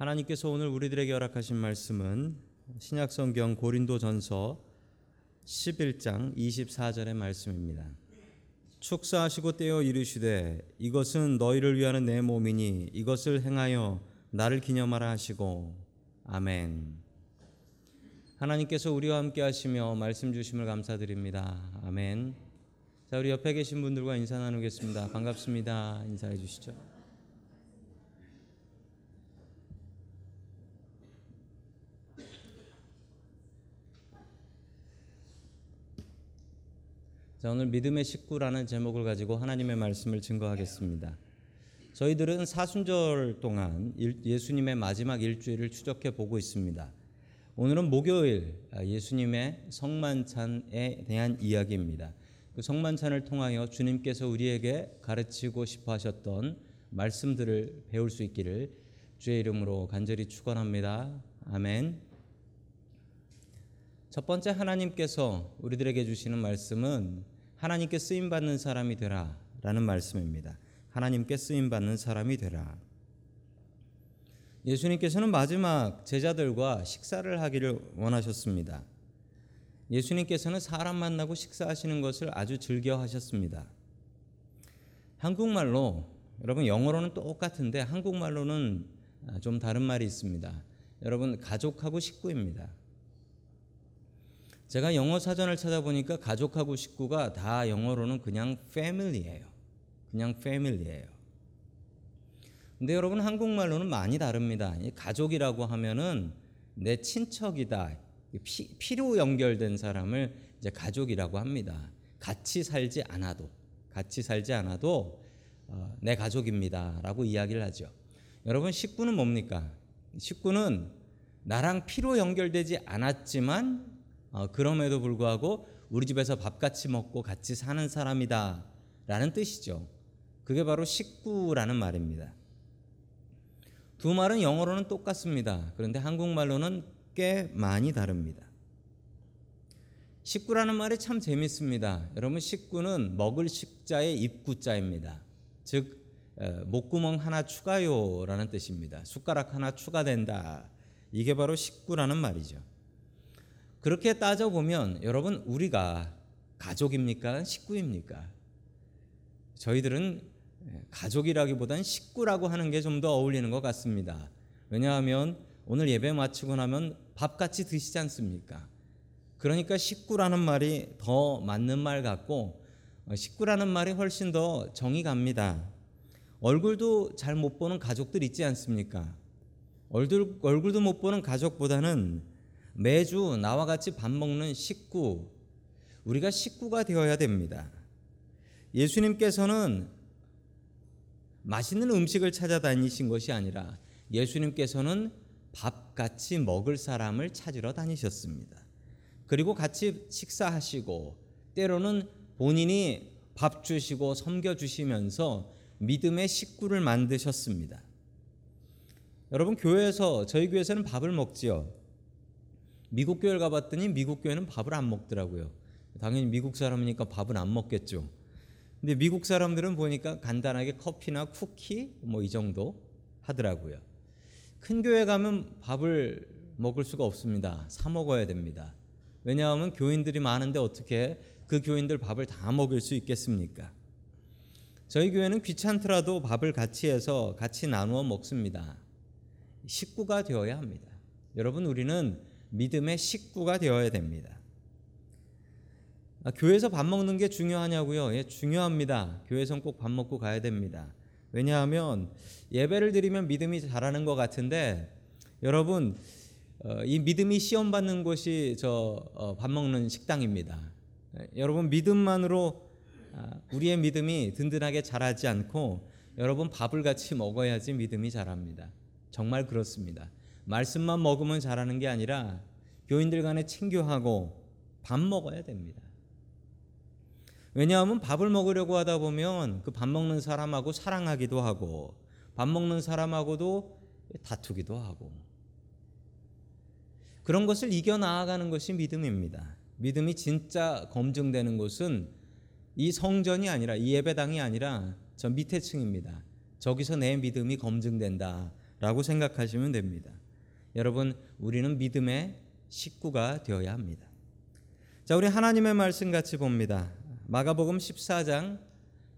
하나님께서 오늘 우리들에게 허락하신 말씀은 신약성경 고린도전서 11장 24절의 말씀입니다. 축사하시고 떼어 이르시되 이것은 너희를 위하는 내 몸이니 이것을 행하여 나를 기념하라 하시고 아멘. 하나님께서 우리와 함께 하시며 말씀 주심을 감사드립니다. 아멘. 자, 우리 옆에 계신 분들과 인사 나누겠습니다. 반갑습니다. 인사해 주시죠. 자, 오늘 믿음의 식구라는 제목을 가지고 하나님의 말씀을 증거하겠습니다. 저희들은 사순절 동안 예수님의 마지막 일주일을 추적해 보고 있습니다. 오늘은 목요일 아, 예수님의 성만찬에 대한 이야기입니다. 그 성만찬을 통하여 주님께서 우리에게 가르치고 싶어 하셨던 말씀들을 배울 수 있기를 주의 이름으로 간절히 축원합니다. 아멘. 첫 번째 하나님께서 우리들에게 주시는 말씀은 하나님께 쓰임 받는 사람이 되라라는 말씀입니다. 하나님께 쓰임 받는 사람이 되라. 예수님께서는 마지막 제자들과 식사를 하기를 원하셨습니다. 예수님께서는 사람 만나고 식사하시는 것을 아주 즐겨 하셨습니다. 한국말로 여러분 영어로는 똑같은데 한국말로는 좀 다른 말이 있습니다. 여러분 가족하고 식구입니다. 제가 영어 사전을 찾아보니까 가족하고 식구가 다 영어로는 그냥 family예요. 그냥 family예요. 근데 여러분 한국말로는 많이 다릅니다. 가족이라고 하면은 내 친척이다. 피, 피로 연결된 사람을 이제 가족이라고 합니다. 같이 살지 않아도 같이 살지 않아도 어, 내 가족입니다라고 이야기를 하죠. 여러분 식구는 뭡니까? 식구는 나랑 피로 연결되지 않았지만 어, 그럼에도 불구하고 우리 집에서 밥 같이 먹고 같이 사는 사람이다 라는 뜻이죠. 그게 바로 식구라는 말입니다. 두 말은 영어로는 똑같습니다. 그런데 한국말로는 꽤 많이 다릅니다. 식구라는 말이 참 재밌습니다. 여러분 식구는 먹을 식자의 입구자입니다. 즉 목구멍 하나 추가요라는 뜻입니다. 숟가락 하나 추가된다. 이게 바로 식구라는 말이죠. 그렇게 따져 보면 여러분 우리가 가족입니까? 식구입니까? 저희들은 가족이라기보단 식구라고 하는 게 좀 더 어울리는 것 같습니다. 왜냐하면 오늘 예배 마치고 나면 밥 같이 드시지 않습니까? 그러니까 식구라는 말이 더 맞는 말 같고 어, 식구라는 말이 훨씬 더 정이 갑니다. 얼굴도 잘 못 보는 가족들 있지 않습니까? 얼굴, 얼굴도 못 보는 가족보다는 매주 나와 같이 밥 먹는 식구, 우리가 식구가 되어야 됩니다. 예수님께서는 맛있는 음식을 찾아다니신 것이 아니라 예수님께서는 밥 같이 먹을 사람을 찾으러 다니셨습니다. 그리고 같이 식사하시고 때로는 본인이 밥 주시고 섬겨 주시면서 믿음의 식구를 만드셨습니다. 여러분 교회에서 저희 교회에서는 밥을 먹지요. 미국 교회를 가봤더니 미국 교회는 밥을 안 먹더라고요. 당연히 미국 사람이니까 밥은 안 먹겠죠. 근데 미국 사람들은 보니까 간단하게 커피나 쿠키 뭐 이 정도 하더라고요. 큰 교회 가면 밥을 먹을 수가 없습니다. 사 먹어야 됩니다. 왜냐하면 교인들이 많은데 어떻게 그 교인들 밥을 다 먹일 수 있겠습니까? 저희 교회는 귀찮더라도 밥을 같이 해서 같이 나누어 먹습니다. 식구가 되어야 합니다. 여러분 우리는 믿음의 식구가 되어야 됩니다. 아, 교회에서 밥 먹는 게 중요하냐고요? 예, 중요합니다. 교회에선 꼭 밥 먹고 가야 됩니다. 왜냐하면 예배를 드리면 믿음이 자라는 것 같은데 여러분 어, 이 믿음이 시험 받는 곳이 저밥 어, 먹는 식당입니다. 예, 여러분 믿음만으로 아, 우리의 믿음이 든든하게 자라지 않고 여러분 밥을 같이 먹어야지 믿음이 자랍니다. 정말 그렇습니다. 말씀만 먹으면 자라는 게 아니라 교인들 간에 친교하고 밥 먹어야 됩니다. 왜냐하면 밥을 먹으려고 하다 보면 그 밥 먹는 사람하고 사랑하기도 하고 밥 먹는 사람하고도 다투기도 하고 그런 것을 이겨 나아가는 것이 믿음입니다. 믿음이 진짜 검증되는 곳은 이 성전이 아니라 이 예배당이 아니라 저 밑에 층입니다. 저기서 내 믿음이 검증된다. 라고 생각하시면 됩니다. 여러분, 우리는 믿음의 식구가 되어야 합니다. 자, 우리 하나님의 말씀 같이 봅니다. 마가복음 14장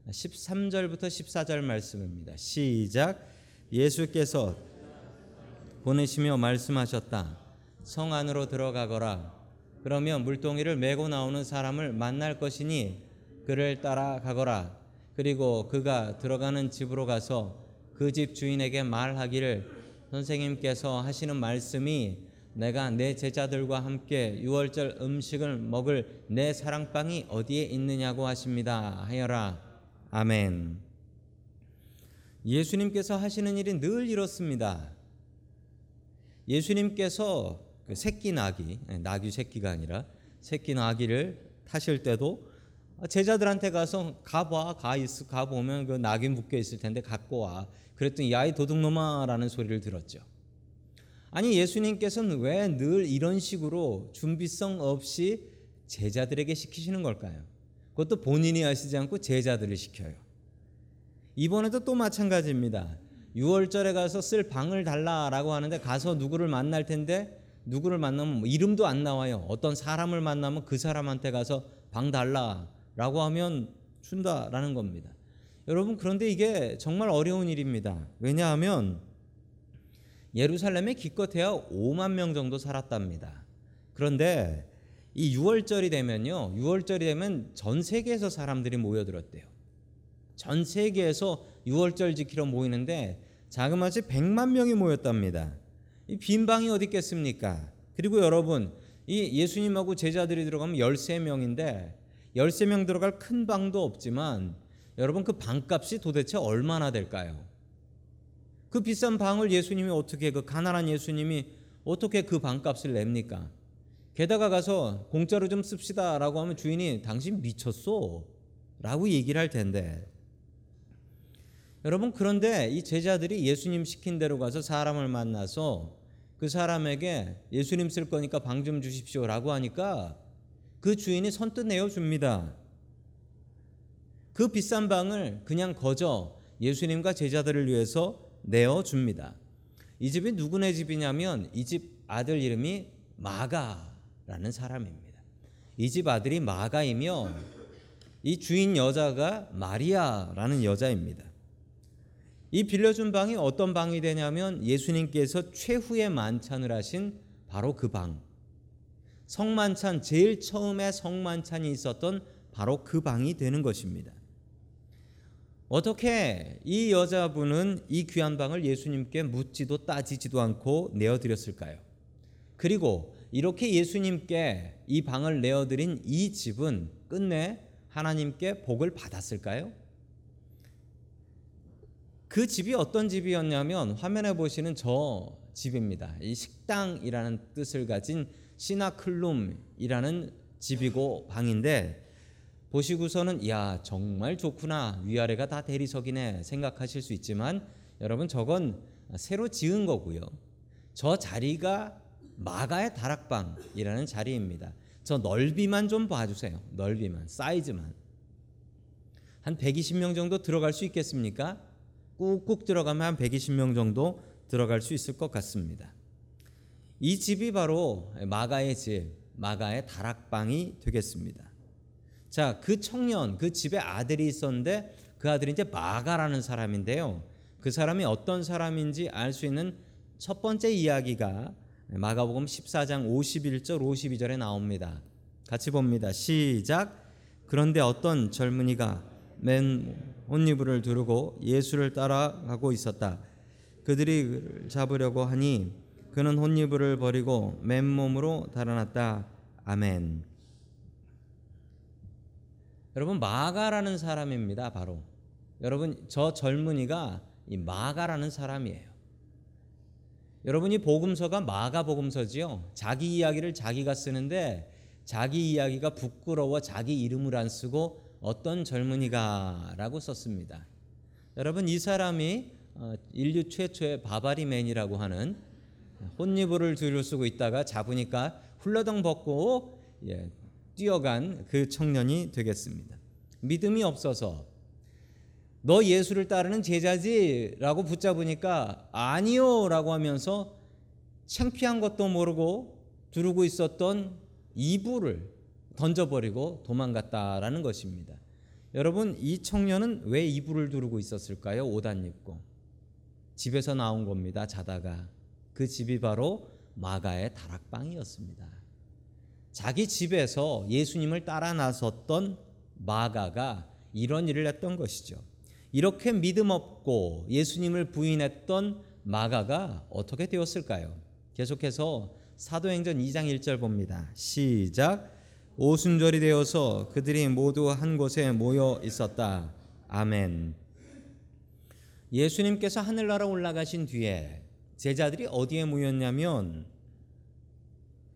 13절부터 14절 말씀입니다. 시작. 예수께서 보내시며 말씀하셨다. 성 안으로 들어가거라. 그러면 물동이를 메고 나오는 사람을 만날 것이니 그를 따라가거라. 그리고 그가 들어가는 집으로 가서 그 집 주인에게 말하기를 선생님께서 하시는 말씀이 내가 내 제자들과 함께 유월절 음식을 먹을 내 사랑방이 어디에 있느냐고 하십니다. 하여라. 아멘. 예수님께서 하시는 일이 늘 이렇습니다. 예수님께서 그 새끼 나귀, 나귀 새끼가 아니라 새끼 나귀를 타실 때도 제자들한테 가서 가봐, 가 있어, 가 보면 그 낙이 묶여 있을 텐데 갖고 와. 그랬더니 야이 도둑놈아라는 소리를 들었죠. 아니 예수님께서는 왜 늘 이런 식으로 준비성 없이 제자들에게 시키시는 걸까요? 그것도 본인이 하시지 않고 제자들을 시켜요. 이번에도 또 마찬가지입니다. 6월절에 가서 쓸 방을 달라라고 하는데 가서 누구를 만날 텐데 누구를 만나면 뭐 이름도 안 나와요. 어떤 사람을 만나면 그 사람한테 가서 방 달라 라고 하면 준다라는 겁니다. 여러분 그런데 이게 정말 어려운 일입니다. 왜냐하면 예루살렘에 기껏해야 5만 명 정도 살았답니다. 그런데 이 6월절이 되면요. 6월절이 되면 전 세계에서 사람들이 모여들었대요. 전 세계에서 6월절 지키러 모이는데 자그마치 100만 명이 모였답니다. 이 빈 방이 어디 있겠습니까? 그리고 여러분, 이 예수님하고 제자들이 들어가면 13명인데 13명 들어갈 큰 방도 없지만 여러분 그 방값이 도대체 얼마나 될까요? 그 비싼 방을 예수님이 어떻게 그 가난한 예수님이 어떻게 그 방값을 냅니까? 게다가 가서 공짜로 좀 씁시다라고 하면 주인이 당신 미쳤소? 라고 얘기를 할 텐데 여러분 그런데 이 제자들이 예수님 시킨 대로 가서 사람을 만나서 그 사람에게 예수님 쓸 거니까 방 좀 주십시오라고 하니까 그 주인이 선뜻 내어 줍니다. 그 비싼 방을 그냥 거저 예수님과 제자들을 위해서 내어 줍니다. 이 집이 누구네 집이냐면 이 집 아들 이름이 마가라는 사람입니다. 이 집 아들이 마가이며 이 주인 여자가 마리아라는 여자입니다. 이 빌려준 방이 어떤 방이 되냐면 예수님께서 최후의 만찬을 하신 바로 그 방. 성만찬 제일 처음에 성만찬이 있었던 바로 그 방이 되는 것입니다. 어떻게 이 여자분은 이 귀한 방을 예수님께 묻지도 따지지도 않고 내어드렸을까요? 그리고 이렇게 예수님께 이 방을 내어드린 이 집은 끝내 하나님께 복을 받았을까요? 그 집이 어떤 집이었냐면 화면에 보시는 저 집입니다. 이 식당이라는 뜻을 가진 시나클룸이라는 집이고 방인데 보시고서는 야 정말 좋구나 위아래가 다 대리석이네 생각하실 수 있지만 여러분 저건 새로 지은 거고요. 저 자리가 마가의 다락방이라는 자리입니다. 저 넓이만 좀 봐주세요. 넓이만 사이즈만 한 120명 정도 들어갈 수 있겠습니까? 꾹꾹 들어가면 한 120명 정도 들어갈 수 있을 것 같습니다. 이 집이 바로 마가의 집, 마가의 다락방이 되겠습니다. 자, 그 청년, 그 집에 아들이 있었는데 그 아들이 이제 마가라는 사람인데요. 그 사람이 어떤 사람인지 알 수 있는 첫 번째 이야기가 마가복음 14장 51절 52절에 나옵니다. 같이 봅니다. 시작. 그런데 어떤 젊은이가 맨 옷이불을 두르고 예수를 따라가고 있었다. 그들이 잡으려고 하니 그는 혼이불을 버리고 맨몸으로 달아났다. 아멘. 여러분 마가라는 사람입니다. 바로 여러분 저 젊은이가 이 마가라는 사람이에요. 여러분이 복음서가 마가 복음서지요. 자기 이야기를 자기가 쓰는데 자기 이야기가 부끄러워 자기 이름을 안 쓰고 어떤 젊은이가라고 썼습니다. 여러분 이 사람이 어, 인류 최초의 바바리맨이라고 하는 혼니부를 뒤로 쓰고 있다가 잡으니까 훌러덩 벗고 예, 뛰어간 그 청년이 되겠습니다. 믿음이 없어서 너 예수를 따르는 제자지라고 붙잡으니까 아니요라고 하면서 창피한 것도 모르고 두르고 있었던 이불을 던져버리고 도망갔다라는 것입니다. 여러분 이 청년은 왜 이불을 두르고 있었을까요? 옷 안 입고 집에서 나온 겁니다. 자다가 그 집이 바로 마가의 다락방이었습니다. 자기 집에서 예수님을 따라 나섰던 마가가 이런 일을 했던 것이죠. 이렇게 믿음 없고 예수님을 부인했던 마가가 어떻게 되었을까요? 계속해서 사도행전 2장 1절 봅니다. 시작. 오순절이 되어서 그들이 모두 한 곳에 모여 있었다. 아멘. 예수님께서 하늘나라 올라가신 뒤에 제자들이 어디에 모였냐면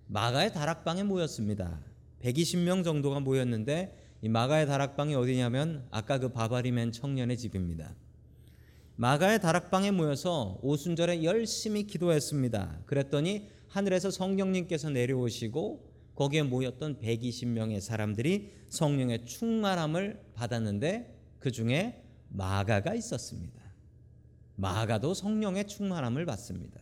마가의 다락방에 모였습니다. 120명 정도가 모였는데 이 마가의 다락방이 어디냐면 아까 그 바바리맨 청년의 집입니다. 마가의 다락방에 모여서 오순절에 열심히 기도했습니다. 그랬더니 하늘에서 성령님께서 내려오시고 거기에 모였던 120명의 사람들이 성령의 충만함을 받았는데 그 중에 마가가 있었습니다. 마가도 성령의 충만함을 받습니다.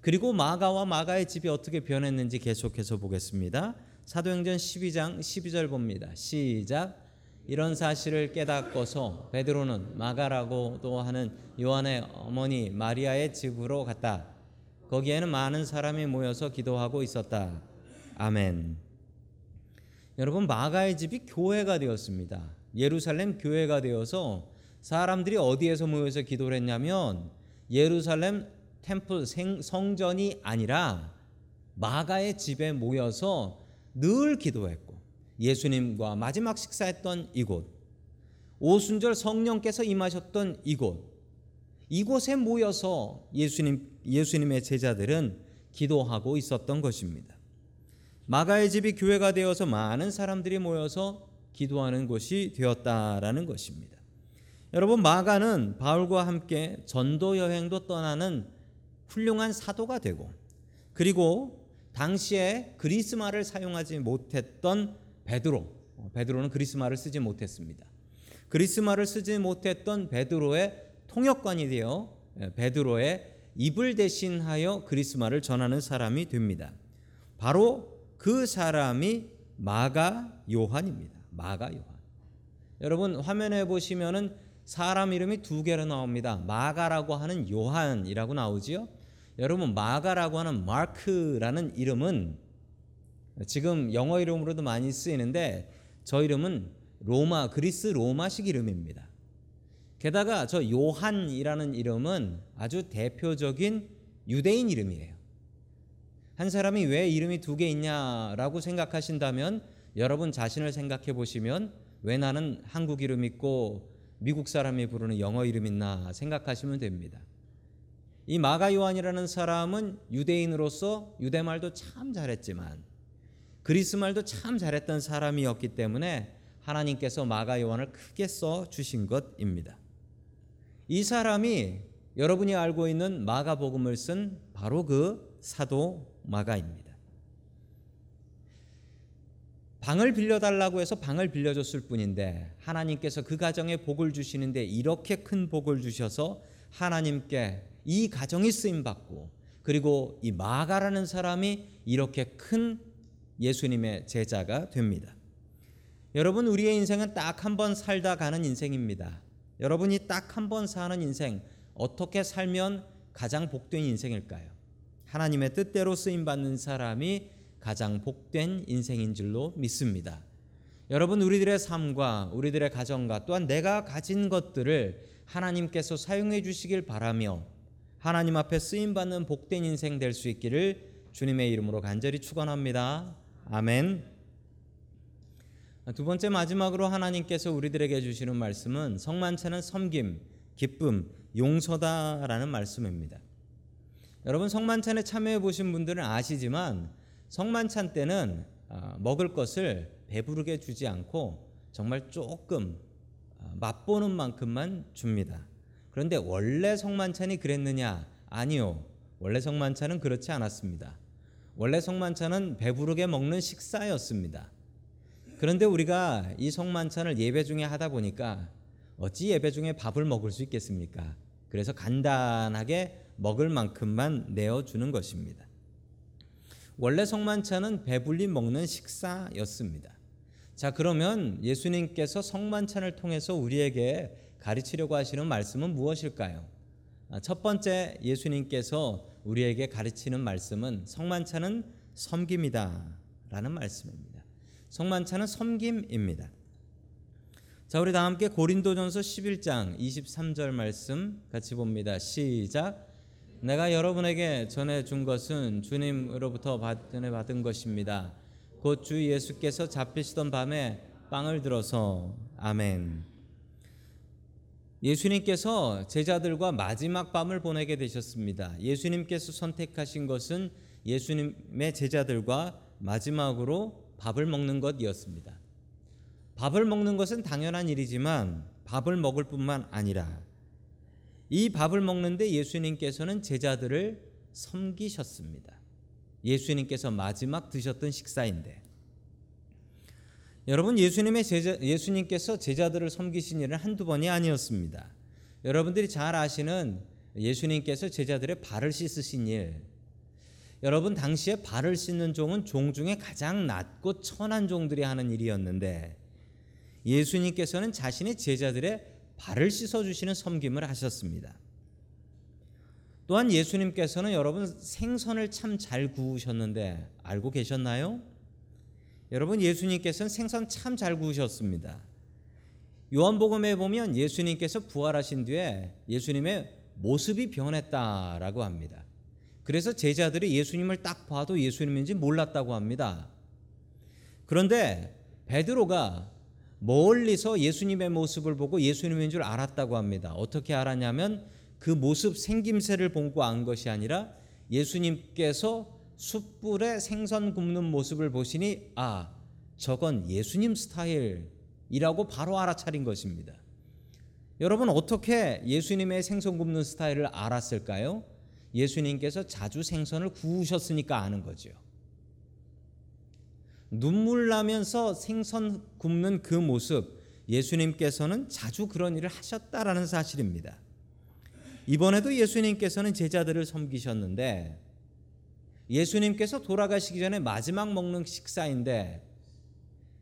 그리고 마가와 마가의 집이 어떻게 변했는지 계속해서 보겠습니다. 사도행전 12장 12절 봅니다. 시작. 이런 사실을 깨닫고서 베드로는 마가라고도 하는 요한의 어머니 마리아의 집으로 갔다. 거기에는 많은 사람이 모여서 기도하고 있었다. 아멘. 여러분 마가의 집이 교회가 되었습니다. 예루살렘 교회가 되어서 사람들이 어디에서 모여서 기도를 했냐면 예루살렘 템플 성전이 아니라 마가의 집에 모여서 늘 기도했고 예수님과 마지막 식사했던 이곳 오순절 성령께서 임하셨던 이곳 이곳에 모여서 예수님 예수님의 제자들은 기도하고 있었던 것입니다. 마가의 집이 교회가 되어서 많은 사람들이 모여서 기도하는 곳이 되었다라는 것입니다. 여러분 마가는 바울과 함께 전도 여행도 떠나는 훌륭한 사도가 되고 그리고 당시에 그리스말을 사용하지 못했던 베드로 어, 베드로는 그리스말을 쓰지 못했습니다. 그리스말을 쓰지 못했던 베드로의 통역관이 되어 예, 베드로의 입을 대신하여 그리스말을 전하는 사람이 됩니다. 바로 그 사람이 마가 요한입니다. 마가 요한. 여러분 화면에 보시면은 사람 이름이 두 개로 나옵니다. 마가라고 하는 요한이라고 나오지요. 여러분 마가라고 하는 마크라는 이름은 지금 영어 이름으로도 많이 쓰이는데 저 이름은 로마 그리스 로마식 이름입니다. 게다가 저 요한이라는 이름은 아주 대표적인 유대인 이름이에요. 한 사람이 왜 이름이 두 개 있냐라고 생각하신다면 여러분 자신을 생각해 보시면 왜 나는 한국 이름 있고 미국 사람이 부르는 영어 이름 있나 생각하시면 됩니다. 이 마가 요한이라는 사람은 유대인으로서 유대말도 참 잘했지만 그리스 말도 참 잘했던 사람이었기 때문에 하나님께서 마가 요한을 크게 써 주신 것입니다. 이 사람이 여러분이 알고 있는 마가복음을 쓴 바로 그 사도 마가입니다. 방을 빌려달라고 해서 방을 빌려줬을 뿐인데 하나님께서 그 가정에 복을 주시는데 이렇게 큰 복을 주셔서 하나님께 이 가정이 쓰임 받고 그리고 이 마가라는 사람이 이렇게 큰 예수님의 제자가 됩니다. 여러분 우리의 인생은 딱 한 번 살다 가는 인생입니다. 여러분이 딱 한 번 사는 인생 어떻게 살면 가장 복된 인생일까요? 하나님의 뜻대로 쓰임 받는 사람이 가장 복된 인생인 줄로 믿습니다. 여러분 우리들의 삶과 우리들의 가정과 또한 내가 가진 것들을 하나님께서 사용해 주시길 바라며 하나님 앞에 쓰임 받는 복된 인생 될 수 있기를 주님의 이름으로 간절히 축원합니다. 아멘. 두 번째 마지막으로 하나님께서 우리들에게 주시는 말씀은 성만찬은 섬김, 기쁨, 용서다라는 말씀입니다. 여러분 성만찬에 참여해 보신 분들은 아시지만 성만찬 때는 아, 먹을 것을 배부르게 주지 않고 정말 조금 아, 맛보는 만큼만 줍니다. 그런데 원래 성만찬이 그랬느냐? 아니요. 원래 성만찬은 그렇지 않았습니다. 원래 성만찬은 배부르게 먹는 식사였습니다. 그런데 우리가 이 성만찬을 예배 중에 하다 보니까 어찌 예배 중에 밥을 먹을 수 있겠습니까? 그래서 간단하게 먹을 만큼만 내어 주는 것입니다. 원래 성만찬은 배불리 먹는 식사였습니다. 자, 그러면 예수님께서 성만찬을 통해서 우리에게 가르치려고 하시는 말씀은 무엇일까요? 아, 첫 번째 예수님께서 우리에게 가르치는 말씀은 성만찬은 섬김이다 라는 말씀입니다. 성만찬은 섬김입니다. 자, 우리 다 함께 고린도전서 11장 23절 말씀 같이 봅니다. 시작. 내가 여러분에게 전해 준 것은 주님으로부터 받은 받은 것입니다. 곧 주 예수께서 잡히시던 밤에 빵을 들어서 아멘. 예수님께서 제자들과 마지막 밤을 보내게 되셨습니다. 예수님께서 선택하신 것은 예수님의 제자들과 마지막으로 밥을 먹는 것이었습니다. 밥을 먹는 것은 당연한 일이지만 밥을 먹을 뿐만 아니라 이 밥을 먹는데 예수님께서는 제자들을 섬기셨습니다. 예수님께서 마지막 드셨던 식사인데 여러분 예수님의 제자 예수님께서 제자들을 섬기신 일은 한두 번이 아니었습니다. 여러분들이 잘 아시는 예수님께서 제자들의 발을 씻으신 일. 여러분 당시에 발을 씻는 종은 종 중에 가장 낮고 천한 종들이 하는 일이었는데 예수님께서는 자신의 제자들의 발을 씻어 주시는 섬김을 하셨습니다. 또한 예수님께서는 여러분 생선을 참 잘 구우셨는데 알고 계셨나요? 여러분 예수님께서는 생선 참 잘 구우셨습니다. 요한복음에 보면 예수님께서 부활하신 뒤에 예수님의 모습이 변했다라고 합니다. 그래서 제자들이 예수님을 딱 봐도 예수님인지 몰랐다고 합니다. 그런데 베드로가 멀리서 예수님의 모습을 보고 예수님인 줄 알았다고 합니다. 어떻게 알았냐면 그 모습 생김새를 보고 안 것이 아니라 예수님께서 숯불에 생선 굽는 모습을 보시니 아 저건 예수님 스타일이라고 바로 알아차린 것입니다. 여러분 어떻게 예수님의 생선 굽는 스타일을 알았을까요? 예수님께서 자주 생선을 구우셨으니까 아는 거죠. 눈물 나면서 생선 굽는 그 모습 예수님께서는 자주 그런 일을 하셨다라는 사실입니다. 이번에도 예수님께서는 제자들을 섬기셨는데 예수님께서 돌아가시기 전에 마지막 먹는 식사인데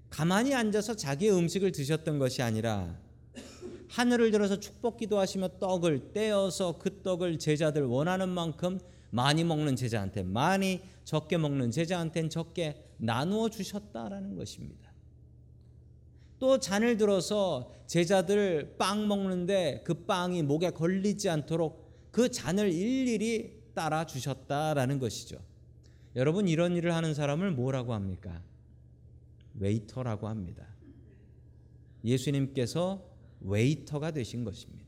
가만히 앉아서 자기의 음식을 드셨던 것이 아니라 하늘을 들어서 축복 기도하시며 떡을 떼어서 그 떡을 제자들 원하는 만큼 많이 먹는 제자한테 많이 적게 먹는 제자한테는 적게 나누어 주셨다라는 것입니다. 또 잔을 들어서 제자들 빵 먹는데 그 빵이 목에 걸리지 않도록 그 잔을 일일이 따라 주셨다라는 것이죠. 여러분 이런 일을 하는 사람을 뭐라고 합니까? 웨이터라고 합니다. 예수님께서 웨이터가 되신 것입니다.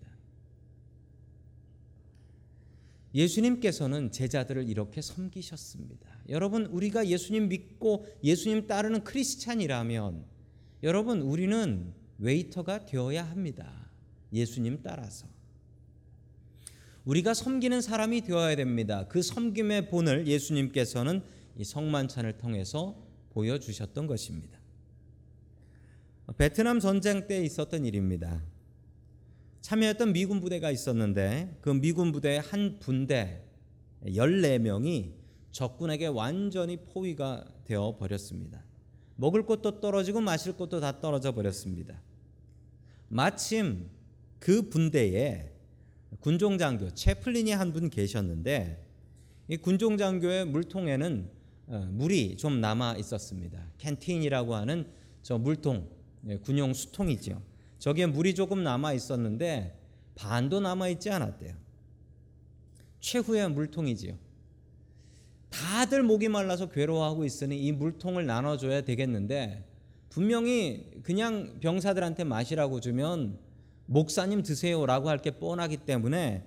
예수님께서는 제자들을 이렇게 섬기셨습니다. 여러분 우리가 예수님 믿고 예수님 따르는 크리스찬이라면 여러분 우리는 웨이터가 되어야 합니다. 예수님 따라서 우리가 섬기는 사람이 되어야 됩니다. 그 섬김의 본을 예수님께서는 이 성만찬을 통해서 보여주셨던 것입니다. 베트남 전쟁 때 있었던 일입니다. 참여했던 미군 부대가 있었는데 그 미군 부대의 한 분대 14명이 적군에게 완전히 포위가 되어 버렸습니다. 먹을 것도 떨어지고 마실 것도 다 떨어져 버렸습니다. 마침 그 분대에 군종 장교 채플린이 한 분 계셨는데 이 군종 장교의 물통에는 어, 물이 좀 남아 있었습니다. 캔틴이라고 하는 저 물통 예, 군용 수통이죠. 저기에 물이 조금 남아 있었는데 반도 남아 있지 않았대요. 최후의 물통이지요. 다들 목이 말라서 괴로워하고 있으니 이 물통을 나눠줘야 되겠는데 분명히 그냥 병사들한테 마시라고 주면 목사님 드세요라고 할 게 뻔하기 때문에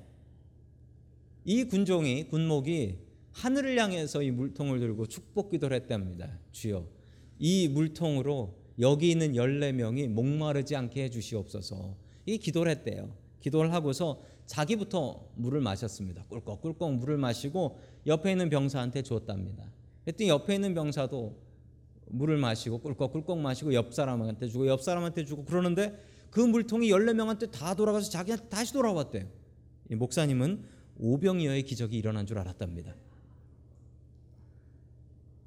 이 군종이 군목이 하늘을 향해서 이 물통을 들고 축복 기도를 했답니다. 주여 이 물통으로 여기 있는 14명이 목마르지 않게 해 주시옵소서. 이 기도를 했대요. 기도를 하고서 자기부터 물을 마셨습니다. 꿀꺽꿀꺽 물을 마시고 옆에 있는 병사한테 줬답니다. 그랬더니 옆에 있는 병사도 물을 마시고 꿀꺽꿀꺽 마시고 옆 사람한테 주고 옆 사람한테 주고 그러는데 그 물통이 14명한테 다 돌아가서 자기한테 다시 돌아왔대요. 이 목사님은 오병이어의 기적이 일어난 줄 알았답니다.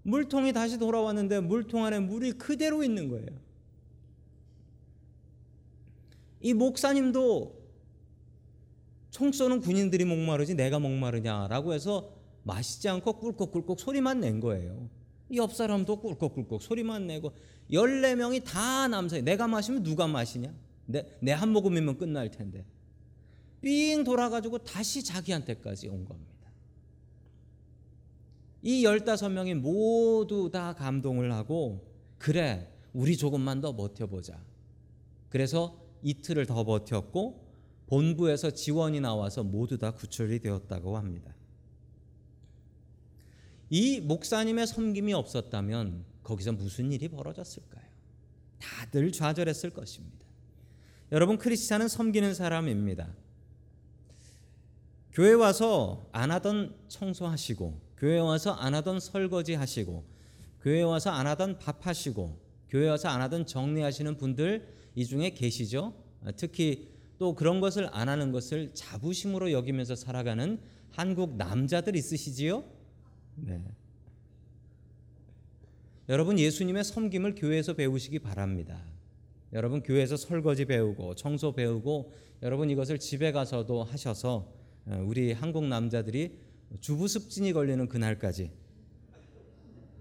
물통이 다시 돌아왔는데 물통 안에 물이 그대로 있는 거예요. 이 목사님도 총 쏘는 군인들이 목마르지 내가 목마르냐라고 해서 마시지 않고 꿀꺽꿀꺽 소리만 낸 거예요. 옆 사람도 꿀꺽꿀꺽 소리만 내고 14명이 다 남사에 내가 마시면 누가 마시냐? 내내한 모금이면 끝날 텐데. 삥 돌아가지고 다시 자기한테까지 온 겁니다. 이 15명이 모두 다 감동을 하고 그래 우리 조금만 더 버텨보자. 그래서 이틀을 더 버텼고 본부에서 지원이 나와서 모두 다 구출이 되었다고 합니다. 이 목사님의 섬김이 없었다면 거기서 무슨 일이 벌어졌을까요? 다들 좌절했을 것입니다. 여러분 크리스찬은 섬기는 사람입니다. 교회 와서 안 하던 청소하시고 교회 와서 안 하던 설거지 하시고 교회 와서 안 하던 밥 하시고 교회 와서 안 하던 정리하시는 분들 이 중에 계시죠. 특히 또 그런 것을 안 하는 것을 자부심으로 여기면서 살아가는 한국 남자들 있으시지요? 네. 여러분 예수님의 섬김을 교회에서 배우시기 바랍니다. 여러분 교회에서 설거지 배우고 청소 배우고 여러분 이것을 집에 가서도 하셔서 어, 우리 한국 남자들이 주부습진이 걸리는 그날까지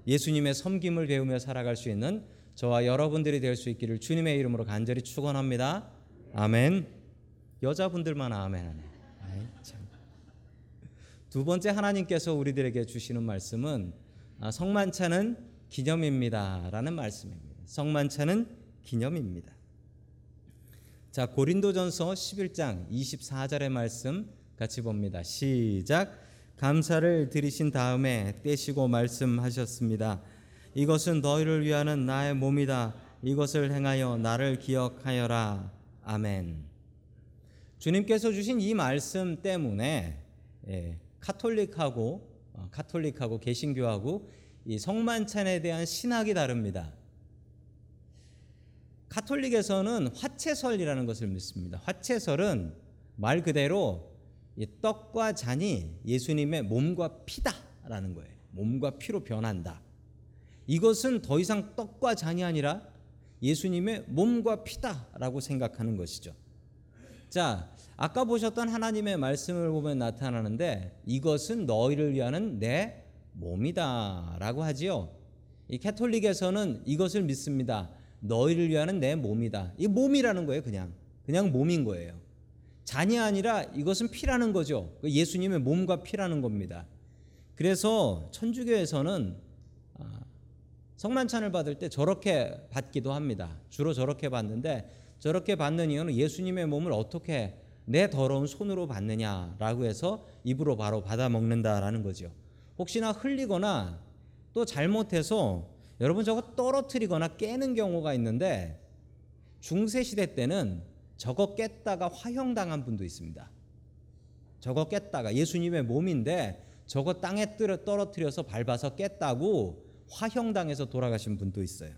예수님의 섬김을 배우며 살아갈 수 있는 저와 여러분들이 될 수 있기를 주님의 이름으로 간절히 축원합니다. 아멘. 여자분들만 아멘하네. 두 번째 하나님께서 우리들에게 주시는 말씀은 아, 성만찬은 기념입니다라는 말씀입니다. 성만찬은 기념입니다. 자, 고린도전서 11장 24절의 말씀 같이 봅니다. 시작. 감사를 드리신 다음에 떼시고 말씀하셨습니다. 이것은 너희를 위하는 나의 몸이다. 이것을 행하여 나를 기억하여라. 아멘. 주님께서 주신 이 말씀 때문에 예, 카톨릭하고 어, 카톨릭하고 개신교하고 이 성만찬에 대한 신학이 다릅니다. 카톨릭에서는 화채설이라는 것을 믿습니다. 화채설은 말 그대로 떡과 잔이 예수님의 몸과 피다라는 거예요. 몸과 피로 변한다. 이것은 더 이상 떡과 잔이 아니라 예수님의 몸과 피다라고 생각하는 것이죠. 자, 아까 보셨던 하나님의 말씀을 보면 나타나는데 이것은 너희를 위하는 내 몸이다라고 하지요. 이 캐톨릭에서는 이것을 믿습니다. 너희를 위하는 내 몸이다. 이 몸이라는 거예요, 그냥. 그냥 몸인 거예요. 잔이 아니라 이것은 피라는 거죠. 그 예수님의 몸과 피라는 겁니다. 그래서 천주교에서는 아, 성만찬을 받을 때 저렇게 받기도 합니다. 주로 저렇게 받는데 저렇게 받는 이유는 예수님의 몸을 어떻게 내 더러운 손으로 받느냐라고 해서 입으로 바로 받아 먹는다라는 거죠. 혹시나 흘리거나 또 잘못해서 여러분 저거 떨어뜨리거나 깨는 경우가 있는데 중세 시대 때는 저거 깼다가 화형당한 분도 있습니다. 저거 깼다가 예수님의 몸인데 저거 땅에 떨어뜨려서 밟아서 깼다고 화형당해서 돌아가신 분도 있어요.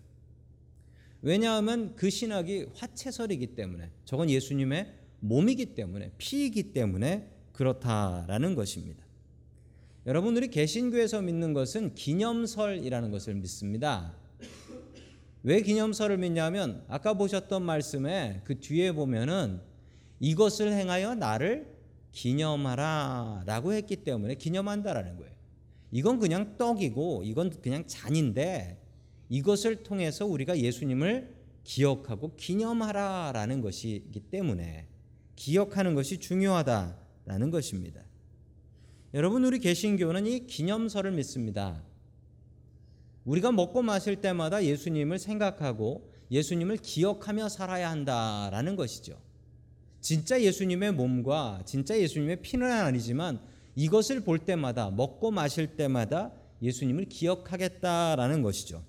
왜냐하면 그 신학이 화채설이기 때문에 저건 예수님의 몸이기 때문에 피이기 때문에 그렇다라는 것입니다. 여러분들이 개신교에서 믿는 것은 기념설이라는 것을 믿습니다. 왜 기념설을 믿냐면 아까 보셨던 말씀에 그 뒤에 보면은 이것을 행하여 나를 기념하라라고 했기 때문에 기념한다라는 거예요. 이건 그냥 떡이고 이건 그냥 잔인데 이것을 통해서 우리가 예수님을 기억하고 기념하라라는 것이기 때문에 기억하는 것이 중요하다라는 것입니다. 여러분 우리 개신교는 이 기념설을 믿습니다. 우리가 먹고 마실 때마다 예수님을 생각하고 예수님을 기억하며 살아야 한다라는 것이죠. 진짜 예수님의 몸과 진짜 예수님의 피는 아니지만 이것을 볼 때마다 먹고 마실 때마다 예수님을 기억하겠다라는 것이죠.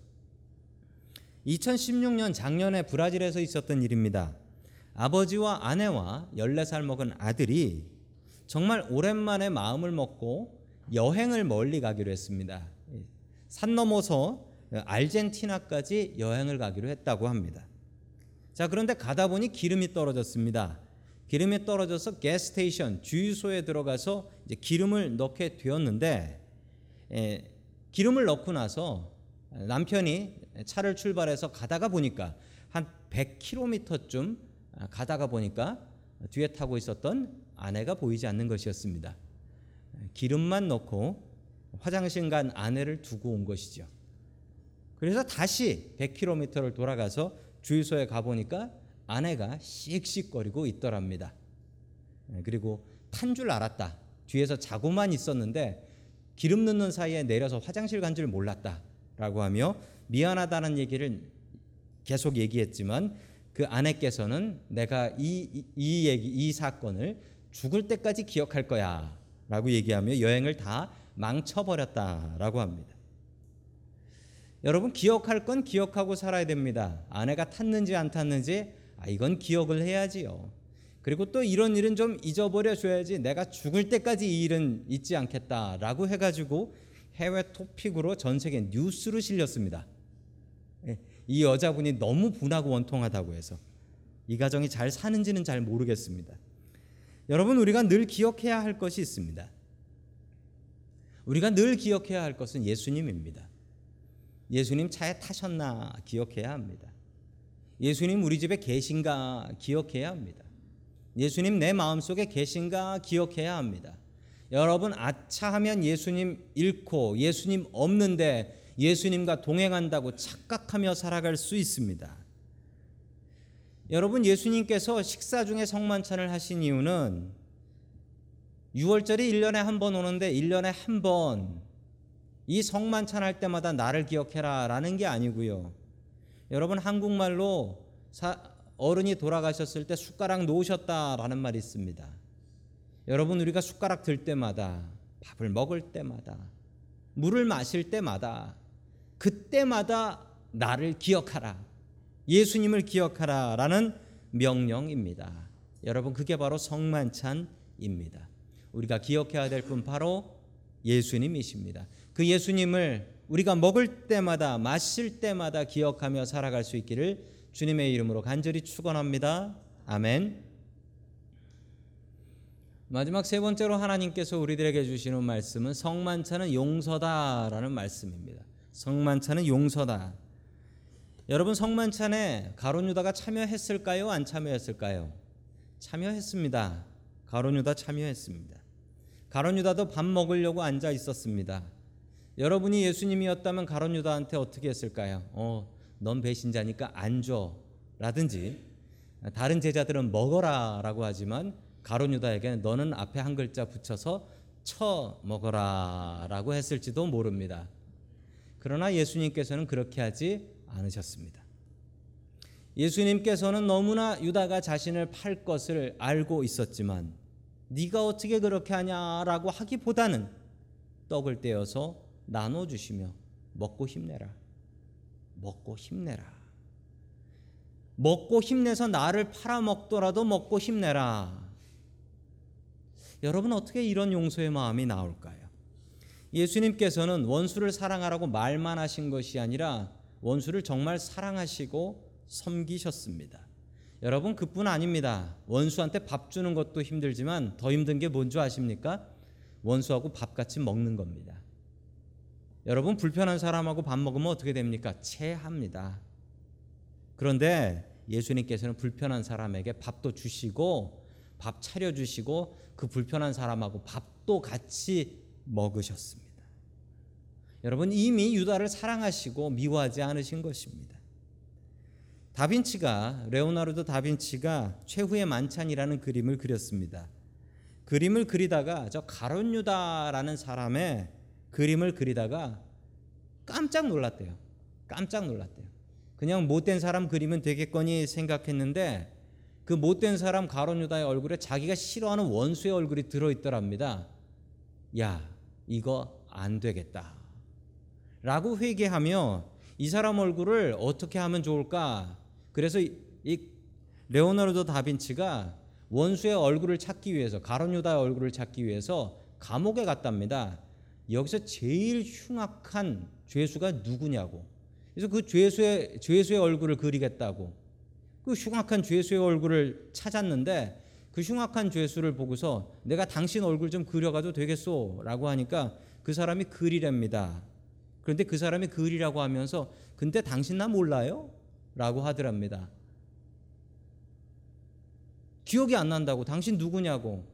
2016년 작년에 브라질에서 있었던 일입니다. 아버지와 아내와 14살 먹은 아들이 정말 오랜만에 마음을 먹고 여행을 멀리 가기로 했습니다. 산 넘어서 아르헨티나까지 여행을 가기로 했다고 합니다. 자, 그런데 가다 보니 기름이 떨어졌습니다. 기름이 떨어져서 가스테이션 주유소에 들어가서 이제 기름을 넣게 되었는데 에, 기름을 넣고 나서 남편이 차를 출발해서 가다가 보니까 한 100km쯤 가다가 보니까 뒤에 타고 있었던 아내가 보이지 않는 것이었습니다. 기름만 넣고 화장실 간 아내를 두고 온 것이죠. 그래서 다시 100km를 돌아가서 주유소에 가보니까 아내가 씩씩거리고 있더랍니다. 예, 그리고 탄 줄 알았다. 뒤에서 자고만 있었는데 기름 넣는 사이에 내려서 화장실 간 줄 몰랐다 라고 하며 미안하다는 얘기를 계속 얘기했지만 그 아내께서는 내가 이, 이, 이 얘기 이 사건을 죽을 때까지 기억할 거야 라고 얘기하며 여행을 다 망쳐버렸다라고 합니다. 여러분 기억할 건 기억하고 살아야 됩니다. 아내가 탔는지 안 탔는지 아 이건 기억을 해야지요. 그리고 또 이런 일은 좀 잊어버려 줘야지 내가 죽을 때까지 이 일은 잊지 않겠다라고 해가지고 해외 토픽으로 전 세계 뉴스로 실렸습니다. 예, 이 여자분이 너무 분하고 원통하다고 해서 이 가정이 잘 사는지는 잘 모르겠습니다. 여러분 우리가 늘 기억해야 할 것이 있습니다. 우리가 늘 기억해야 할 것은 예수님입니다. 예수님 차에 타셨나 기억해야 합니다. 예수님 우리 집에 계신가 기억해야 합니다. 예수님 내 마음속에 계신가 기억해야 합니다. 여러분 아차하면 예수님 잃고 예수님 없는데 예수님과 동행한다고 착각하며 살아갈 수 있습니다. 여러분 예수님께서 식사 중에 성만찬을 하신 이유는 6월절이 1년에 한 번 오는데 1년에 한 번 이 성만찬 할 때마다 나를 기억해라 라는 게 아니고요. 여러분 한국말로 사, 어른이 돌아가셨을 때 숟가락 놓으셨다라는 말이 있습니다. 여러분 우리가 숟가락 들 때마다 밥을 먹을 때마다 물을 마실 때마다 그때마다 나를 기억하라. 예수님을 기억하라라는 명령입니다. 여러분 그게 바로 성만찬입니다. 우리가 기억해야 될 분 바로 예수님이십니다. 그 예수님을 우리가 먹을 때마다 마실 때마다 기억하며 살아갈 수 있기를 주님의 이름으로 간절히 축원합니다. 아멘. 마지막 세 번째로 하나님께서 우리들에게 주시는 말씀은 성만찬은 용서다라는 말씀입니다. 성만찬은 용서다. 여러분 성만찬에 가론 유다가 참여했을까요? 안 참여했을까요? 참여했습니다. 가론 유다 참여했습니다. 가론 유다도 밥 먹으려고 앉아 있었습니다. 여러분이 예수님이었다면 가론 유다한테 어떻게 했을까요? 어, 넌 배신자니까 안 줘. 라든지 다른 제자들은 먹어라라고 하지만 가론 유다에게는 너는 앞에 한 글자 붙여서 쳐 먹어라라고 했을지도 모릅니다. 그러나 예수님께서는 그렇게 하지 않으셨습니다. 예수님께서는 너무나 유다가 자신을 팔 것을 알고 있었지만 네가 어떻게 그렇게 하냐라고 하기보다는 떡을 떼어서 나눠 주시며 먹고 힘내라. 먹고 힘내라. 먹고 힘내서 나를 팔아먹더라도 먹고 힘내라. 여러분 어떻게 이런 용서의 마음이 나올까요? 예수님께서는 원수를 사랑하라고 말만 하신 것이 아니라 원수를 정말 사랑하시고 섬기셨습니다. 여러분 그뿐 아닙니다. 원수한테 밥 주는 것도 힘들지만 더 힘든 게 뭔지 아십니까? 원수하고 밥 같이 먹는 겁니다. 여러분 불편한 사람하고 밥 먹으면 어떻게 됩니까? 체합니다. 그런데 예수님께서는 불편한 사람에게 밥도 주시고 밥 차려 주시고 그 불편한 사람하고 밥도 같이 먹으셨습니다. 여러분 이미 유다를 사랑하시고 미워하지 않으신 것입니다. 다빈치가 레오나르도 다빈치가 최후의 만찬이라는 그림을 그렸습니다. 그림을 그리다가 저 가론 유다라는 사람의 그림을 그리다가 깜짝 놀랐대요. 깜짝 놀랐대요. 그냥 못된 사람 그리면 되겠거니 생각했는데 그 못된 사람 가론 유다의 얼굴에 자기가 싫어하는 원수의 얼굴이 들어 있더랍니다. 야, 이거 안 되겠다. 라고 회개하며 이 사람 얼굴을 어떻게 하면 좋을까? 그래서 이 레오나르도 다빈치가 원수의 얼굴을 찾기 위해서 가론 유다의 얼굴을 찾기 위해서 감옥에 갔답니다. 여기서 제일 흉악한 죄수가 누구냐고. 그래서 그 죄수의 죄수의 얼굴을 그리겠다고 그 흉악한 죄수의 얼굴을 찾았는데 그 흉악한 죄수를 보고서 내가 당신 얼굴 좀 그려가도 되겠소라고 하니까 그 사람이 그리랍니다. 그런데 그 사람이 그리라고 하면서 근데 당신 나 몰라요? 라고 하더랍니다. 기억이 안 난다고 당신 누구냐고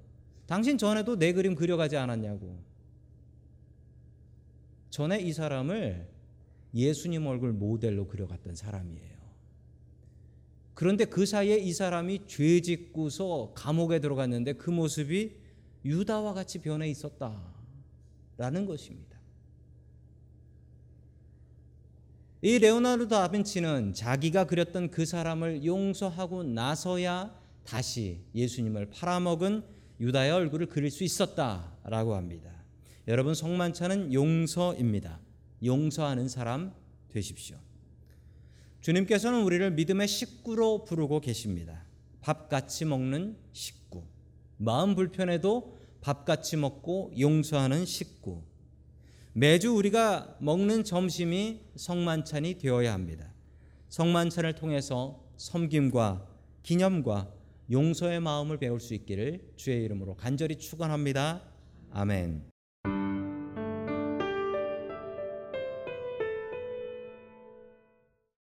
당신 전에도 내 그림 그려가지 않았냐고 전에 이 사람을 예수님 얼굴 모델로 그려갔던 사람이에요. 그런데 그 사이에 이 사람이 죄 짓고서 감옥에 들어갔는데 그 모습이 유다와 같이 변해 있었다라는 것입니다. 이 레오나르도 다빈치는 자기가 그렸던 그 사람을 용서하고 나서야 다시 예수님을 팔아먹은 유다의 얼굴을 그릴 수 있었다라고 합니다. 여러분 성만찬은 용서입니다. 용서하는 사람 되십시오. 주님께서는 우리를 믿음의 식구로 부르고 계십니다. 밥 같이 먹는 식구. 마음 불편해도 밥 같이 먹고 용서하는 식구. 매주 우리가 먹는 점심이 성만찬이 되어야 합니다. 성만찬을 통해서 섬김과 기념과 용서의 마음을 배울 수 있기를 주의 이름으로 간절히 축원합니다. 아멘.